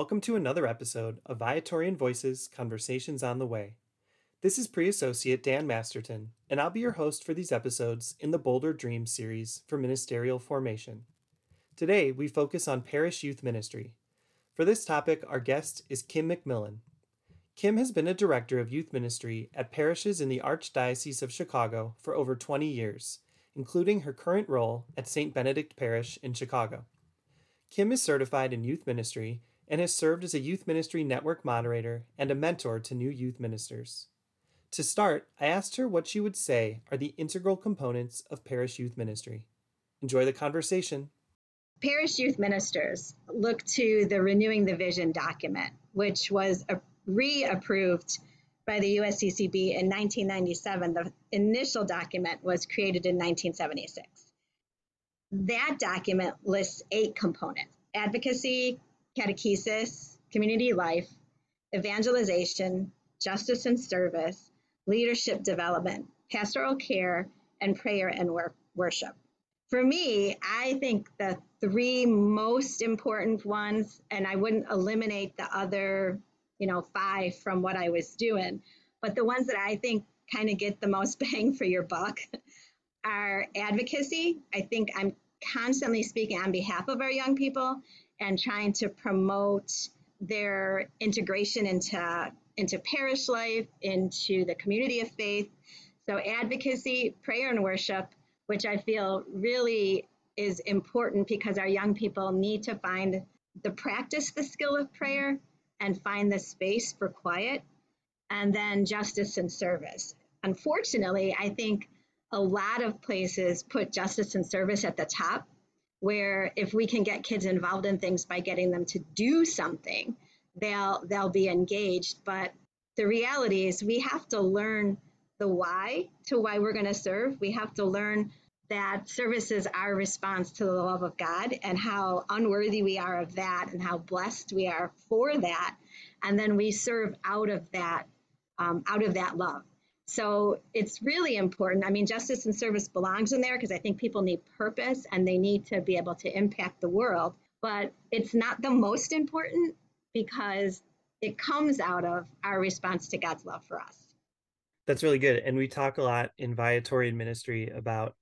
Welcome to another episode of Viatorian Voices Conversations on the Way. This is Pre Associate Dan Masterton, and I'll be your host for these episodes in the Bolder Dream series for ministerial formation. Today, we focus on parish youth ministry. For this topic, our guest is Kim McMillan. Kim has been a director of youth ministry at parishes in the Archdiocese of Chicago for over 20 years, including her current role at St. Benedict Parish in Chicago. Kim is certified in youth ministry and has served as a youth ministry network moderator and a mentor to new youth ministers. To start, I asked her what she would say are the integral components of parish youth ministry. Enjoy the conversation. Parish youth ministers look to the Renewing the Vision document, which was re-approved by the USCCB in 1997. The initial document was created in 1976. That document lists eight components advocacy, catechesis, community life, evangelization, justice and service, leadership development, pastoral care, and prayer and work, worship. For me, I think the three most important ones, and I wouldn't eliminate the other, you know, five from what I was doing, but the ones that I think kind of get the most bang for your buck are advocacy. I think I'm constantly speaking on behalf of our young people and trying to promote their integration into into parish life, into the community of faith. So advocacy, prayer and worship, which I feel really is important because our young people need to find the practice the skill of prayer and find the space for quiet and then justice and service. Unfortunately, I think a lot of places put justice and service at the top where if we can get kids involved in things by getting them to do something, they'll they'll be engaged. But the reality is we have to learn the why to why we're going to serve. We have to learn that service is our response to the love of God and how unworthy we are of that and how blessed we are for that. And then we serve out of that, um, out of that love. So it's really important. I mean, justice and service belongs in there because I think people need purpose and they need to be able to impact the world. But it's not the most important because it comes out of our response to God's love for us. That's really good. And we talk a lot in Viatorian ministry about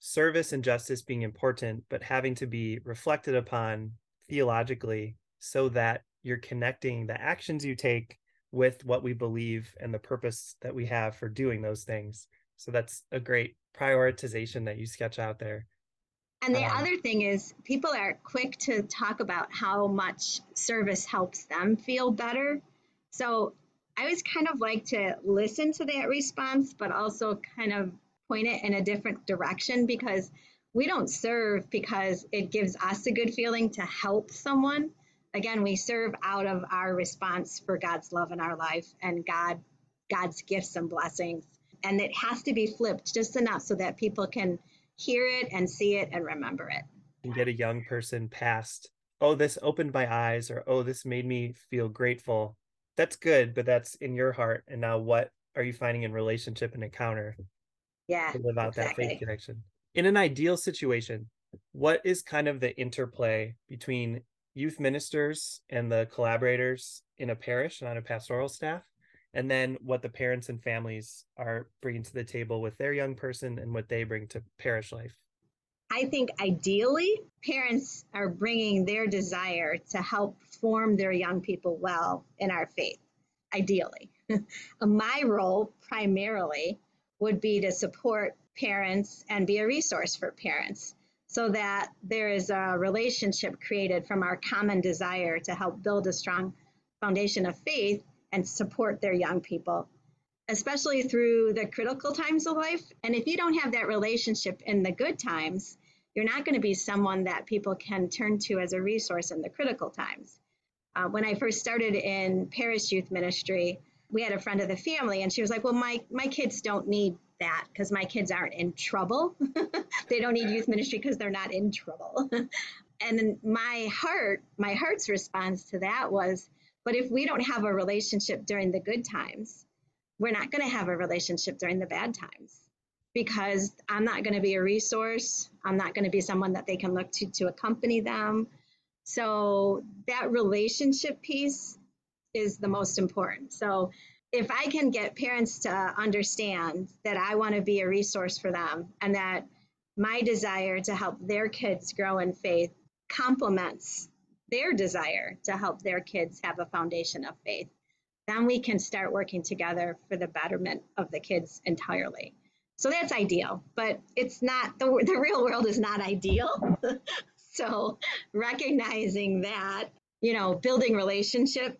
service and justice being important, but having to be reflected upon theologically so that you're connecting the actions you take with what we believe and the purpose that we have for doing those things. So that's a great prioritization that you sketch out there. And the um, other thing is, people are quick to talk about how much service helps them feel better. So I always kind of like to listen to that response, but also kind of point it in a different direction because we don't serve because it gives us a good feeling to help someone again, we serve out of our response for God's love in our life and God, God's gifts and blessings. And it has to be flipped just enough so that people can hear it and see it and remember it. And get a young person past, oh, this opened my eyes, or oh, this made me feel grateful. That's good, but that's in your heart. And now what are you finding in relationship and encounter? Yeah. To live out exactly. that faith connection. In an ideal situation, what is kind of the interplay between youth ministers and the collaborators in a parish and on a pastoral staff and then what the parents and families are bringing to the table with their young person and what they bring to parish life. I think ideally parents are bringing their desire to help form their young people well in our faith ideally. My role primarily would be to support parents and be a resource for parents so that there is a relationship created from our common desire to help build a strong foundation of faith and support their young people, especially through the critical times of life. And if you don't have that relationship in the good times, you're not going to be someone that people can turn to as a resource in the critical times. Uh, when I first started in parish youth ministry, we had a friend of the family, and she was like, "Well, my my kids don't need that because my kids aren't in trouble. they don't need youth ministry because they're not in trouble. and my heart, my heart's response to that was, but if we don't have a relationship during the good times, we're not going to have a relationship during the bad times because I'm not going to be a resource. I'm not going to be someone that they can look to to accompany them. So that relationship piece is the most important. So if I can get parents to understand that I want to be a resource for them and that my desire to help their kids grow in faith complements their desire to help their kids have a foundation of faith, then we can start working together for the betterment of the kids entirely. So that's ideal, but it's not the, the real world is not ideal. so recognizing that, you know, building relationship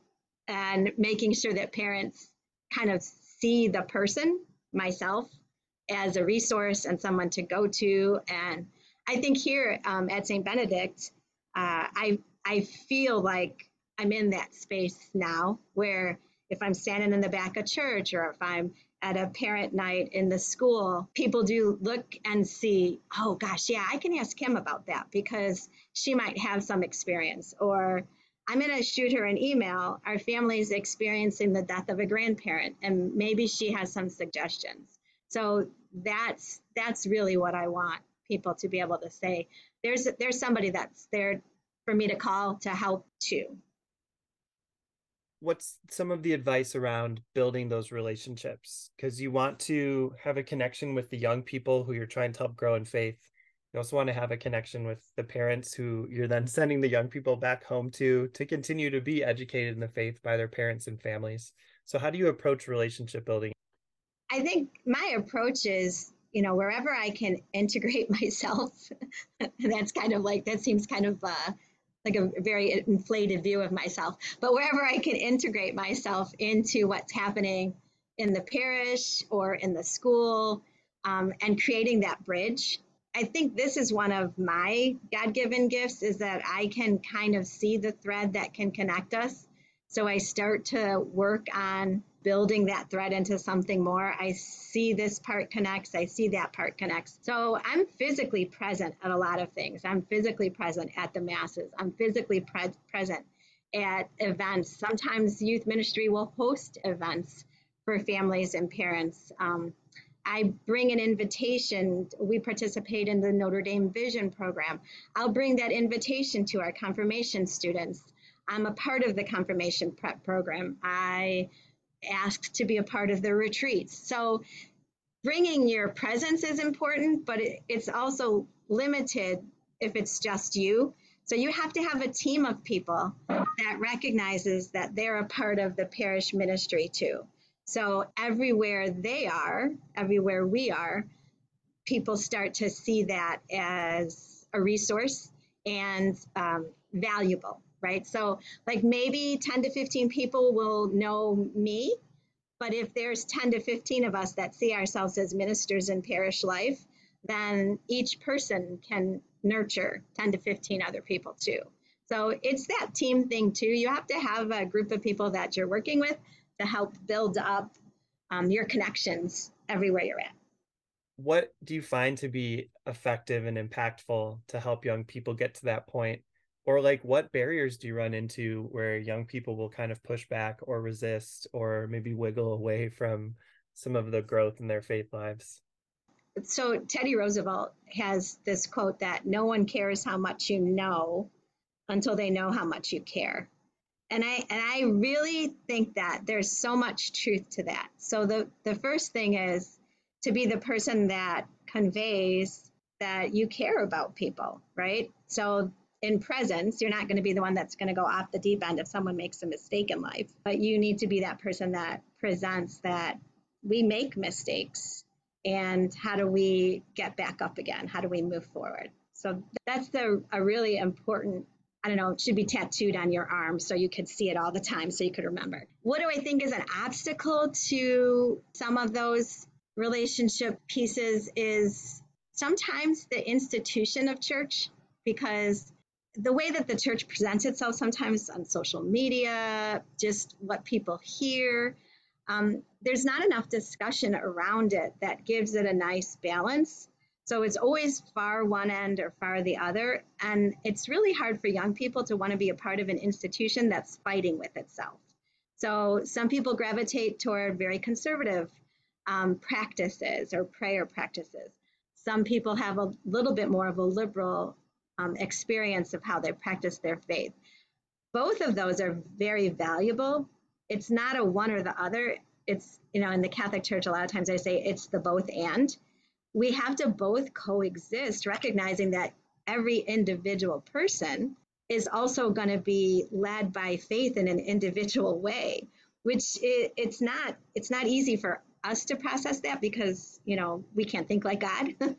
and making sure that parents kind of see the person, myself, as a resource and someone to go to. And I think here um, at St. Benedict, uh, I I feel like I'm in that space now where if I'm standing in the back of church or if I'm at a parent night in the school, people do look and see, oh gosh, yeah, I can ask Kim about that because she might have some experience. Or I'm going to shoot her an email. Our family's experiencing the death of a grandparent, and maybe she has some suggestions. So that's that's really what I want people to be able to say. There's there's somebody that's there for me to call to help too. What's some of the advice around building those relationships? Because you want to have a connection with the young people who you're trying to help grow in faith. You also want to have a connection with the parents who you're then sending the young people back home to to continue to be educated in the faith by their parents and families. So how do you approach relationship building i think my approach is you know wherever i can integrate myself that's kind of like that seems kind of uh, like a very inflated view of myself, but wherever I can integrate myself into what's happening in the parish or in the school um, and creating that bridge. I think this is one of my God given gifts is that I can kind of see the thread that can connect us. So I start to work on building that thread into something more. I see this part connects, I see that part connects. So I'm physically present at a lot of things. I'm physically present at the masses, I'm physically pre- present at events. Sometimes youth ministry will host events for families and parents. Um, I bring an invitation. We participate in the Notre Dame Vision program. I'll bring that invitation to our confirmation students. I'm a part of the confirmation prep program. I asked to be a part of the retreats. So bringing your presence is important, but it, it's also limited if it's just you. So you have to have a team of people that recognizes that they're a part of the parish ministry too. So everywhere they are, everywhere we are, people start to see that as a resource and um, valuable right? So, like maybe 10 to 15 people will know me, but if there's 10 to 15 of us that see ourselves as ministers in parish life, then each person can nurture 10 to 15 other people too. So, it's that team thing too. You have to have a group of people that you're working with to help build up um, your connections everywhere you're at. What do you find to be effective and impactful to help young people get to that point or like what barriers do you run into where young people will kind of push back or resist or maybe wiggle away from some of the growth in their faith lives? So teddy roosevelt has this quote that no one cares how much you know until they know how much you care. And i and i really think that there's so much truth to that. So the the first thing is to be the person that conveys that you care about people right? So in presence, you're not going to be the one that's going to go off the deep end if someone makes a mistake in life. But you need to be that person that presents that we make mistakes and how do we get back up again? How do we move forward? So that's the a really important I don't know, should be tattooed on your arm so you could see it all the time so you could remember. What do I think is an obstacle to some of those relationship pieces is sometimes the institution of church because the way that the church presents itself sometimes on social media, just what people hear, um, there's not enough discussion around it that gives it a nice balance. So it's always far one end or far the other. And it's really hard for young people to want to be a part of an institution that's fighting with itself. So some people gravitate toward very conservative um, practices or prayer practices. Some people have a little bit more of a liberal um, experience of how they practice their faith. Both of those are very valuable. It's not a one or the other. It's, you know, in the Catholic Church, a lot of times I say it's the both and. We have to both coexist, recognizing that every individual person is also going to be led by faith in an individual way which it, it's not it's not easy for us to process that because you know we can't think like god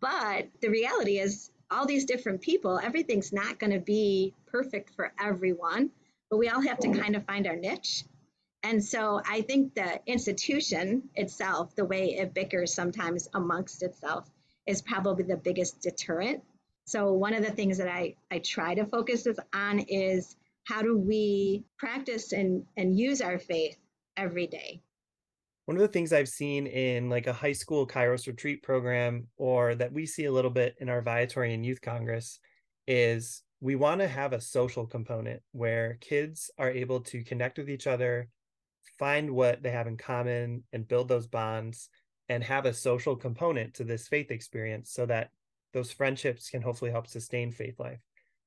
but the reality is all these different people everything's not going to be perfect for everyone but we all have to kind of find our niche. And so i think the institution itself the way it bickers sometimes amongst itself is probably the biggest deterrent. So one of the things that i, I try to focus on is how do we practice and, and use our faith every day one of the things I've seen in like a high school Kairos retreat program, or that we see a little bit in our Viatorian Youth Congress, is we want to have a social component where kids are able to connect with each other, find what they have in common, and build those bonds, and have a social component to this faith experience so that those friendships can hopefully help sustain faith life.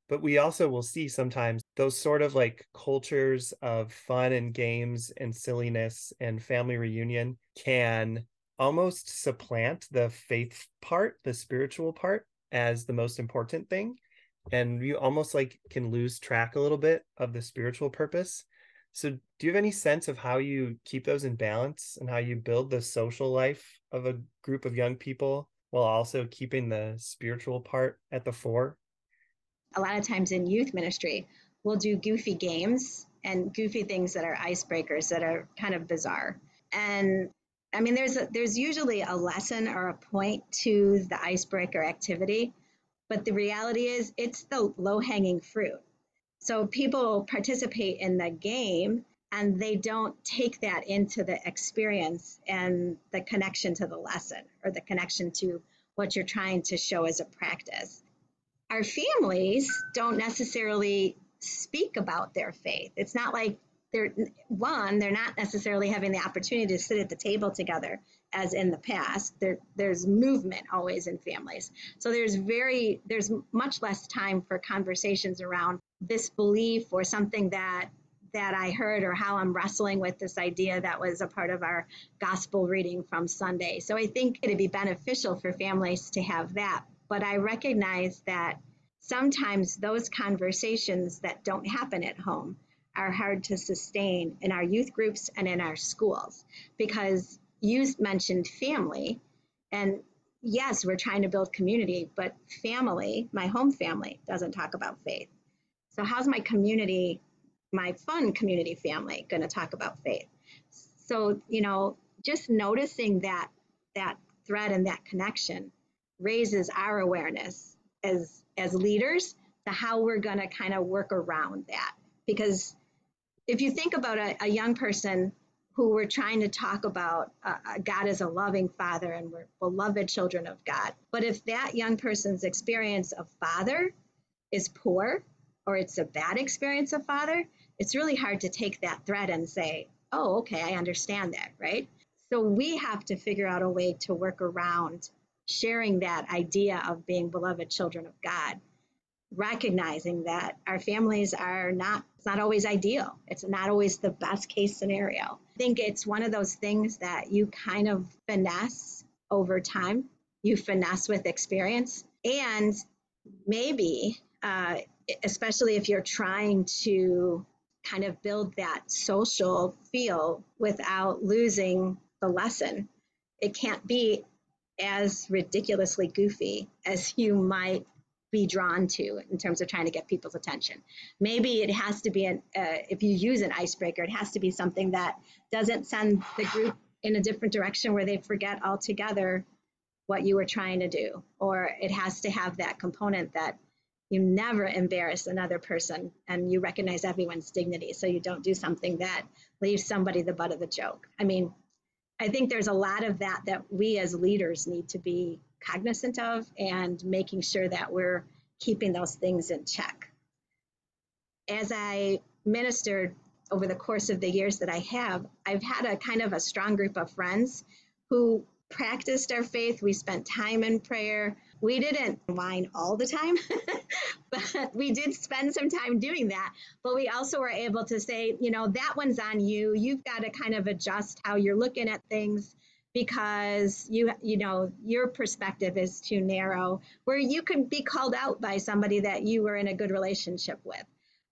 But we also will see sometimes those sort of like cultures of fun and games and silliness and family reunion can almost supplant the faith part, the spiritual part, as the most important thing. And you almost like can lose track a little bit of the spiritual purpose. So, do you have any sense of how you keep those in balance and how you build the social life of a group of young people while also keeping the spiritual part at the fore? a lot of times in youth ministry, we'll do goofy games and goofy things that are icebreakers that are kind of bizarre. And I mean, there's a, there's usually a lesson or a point to the icebreaker activity, but the reality is it's the low hanging fruit. So people participate in the game and they don't take that into the experience and the connection to the lesson or the connection to what you're trying to show as a practice our families don't necessarily speak about their faith. It's not like they're one, they're not necessarily having the opportunity to sit at the table together as in the past. There, there's movement always in families. So there's very there's much less time for conversations around this belief or something that that I heard or how I'm wrestling with this idea that was a part of our gospel reading from Sunday. So I think it'd be beneficial for families to have that but I recognize that sometimes those conversations that don't happen at home are hard to sustain in our youth groups and in our schools because you mentioned family. And yes we're trying to build community but family my home family doesn't talk about faith. So how's my community my fun community family going to talk about faith? So you know just noticing that that thread and that connection raises our awareness as as leaders to how we're going to kind of work around that because if you think about a, a young person who we're trying to talk about uh, uh, God as a loving father and we're beloved children of God. But if that young person's experience of father is poor or it's a bad experience of father, it's really hard to take that thread and say, oh, okay, I understand that, right? So we have to figure out a way to work around sharing that idea of being beloved children of God, recognizing that our families are not it's not always ideal. It's not always the best case scenario. I think it's one of those things that you kind of finesse over time. You finesse with experience, and maybe, uh, especially if you're trying to kind of build that social feel without losing the lesson. It can't be as ridiculously goofy as you might be drawn to in terms of trying to get people's attention. Maybe it has to be an uh, if you use an icebreaker, it has to be something that doesn't send the group in a different direction where they forget altogether what you were trying to do, or it has to have that component that you never embarrass another person and you recognize everyone's dignity so you don't do something that leaves somebody the butt of the joke. I mean, I think there's a lot of that that we as leaders need to be cognizant of and making sure that we're keeping those things in check. As I ministered over the course of the years that I have, I've had a kind of a strong group of friends who practiced our faith. We spent time in prayer. We didn't whine all the time, but we did spend some time doing that. But we also were able to say, you know, that one's on you. You've got to kind of adjust how you're looking at things because you you know your perspective is too narrow where you could be called out by somebody that you were in a good relationship with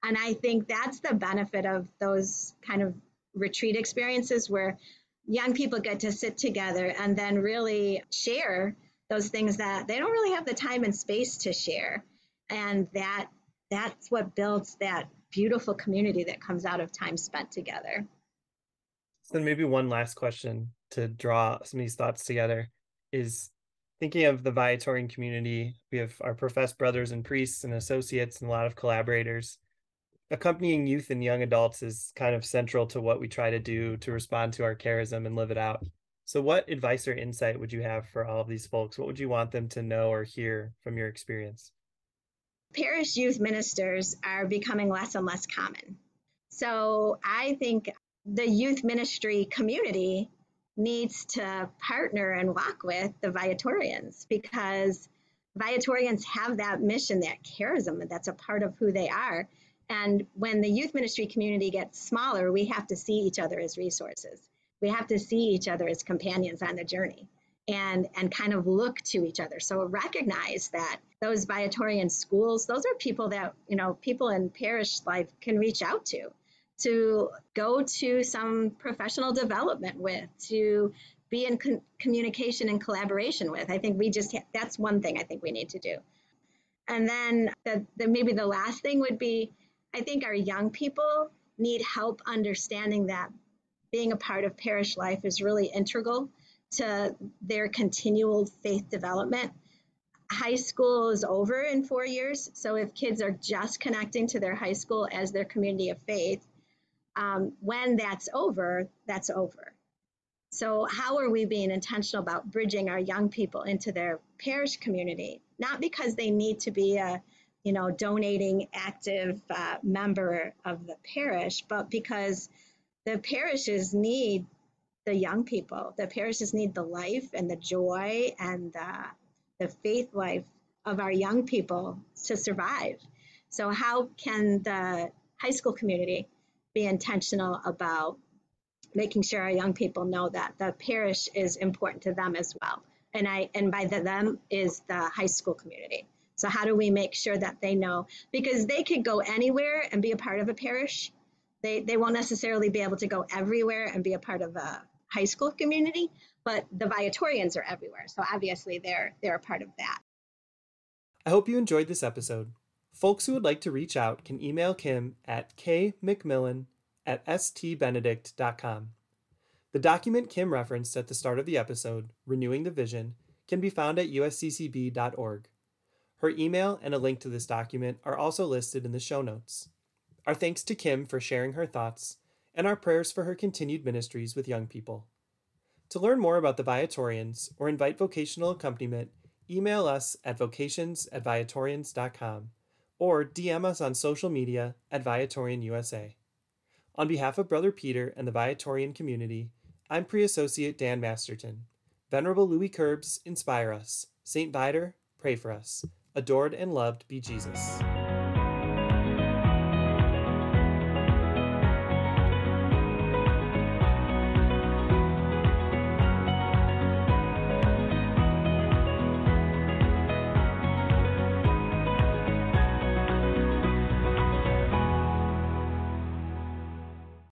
and i think that's the benefit of those kind of retreat experiences where young people get to sit together and then really share those things that they don't really have the time and space to share and that that's what builds that beautiful community that comes out of time spent together so maybe one last question to draw some of these thoughts together is thinking of the Viatorian community. We have our professed brothers and priests and associates and a lot of collaborators. Accompanying youth and young adults is kind of central to what we try to do to respond to our charism and live it out. So, what advice or insight would you have for all of these folks? What would you want them to know or hear from your experience? Parish youth ministers are becoming less and less common. So, I think the youth ministry community needs to partner and walk with the Viatorians because Viatorians have that mission, that charism, that's a part of who they are. And when the youth ministry community gets smaller, we have to see each other as resources. We have to see each other as companions on the journey and, and kind of look to each other. So recognize that those Viatorian schools, those are people that, you know, people in parish life can reach out to to go to some professional development with, to be in con- communication and collaboration with. I think we just, ha- that's one thing I think we need to do. And then the, the, maybe the last thing would be I think our young people need help understanding that being a part of parish life is really integral to their continual faith development. High school is over in four years, so if kids are just connecting to their high school as their community of faith, um, when that's over, that's over. So, how are we being intentional about bridging our young people into their parish community? Not because they need to be a, you know, donating active uh, member of the parish, but because the parishes need the young people. The parishes need the life and the joy and the, the faith life of our young people to survive. So, how can the high school community be intentional about making sure our young people know that the parish is important to them as well. And I and by the them is the high school community. So how do we make sure that they know because they could go anywhere and be a part of a parish. They they won't necessarily be able to go everywhere and be a part of a high school community, but the Viatorians are everywhere. So obviously they're they're a part of that. I hope you enjoyed this episode. Folks who would like to reach out can email Kim at kmcmillan at stbenedict.com. The document Kim referenced at the start of the episode, Renewing the Vision, can be found at usccb.org. Her email and a link to this document are also listed in the show notes. Our thanks to Kim for sharing her thoughts, and our prayers for her continued ministries with young people. To learn more about the Viatorians or invite vocational accompaniment, email us at vocations at viatorians.com or DM us on social media at Viatorian USA. On behalf of Brother Peter and the Viatorian community, I'm Pre Associate Dan Masterton. Venerable Louis Querbes, inspire us. St. Viator, pray for us. Adored and loved be Jesus.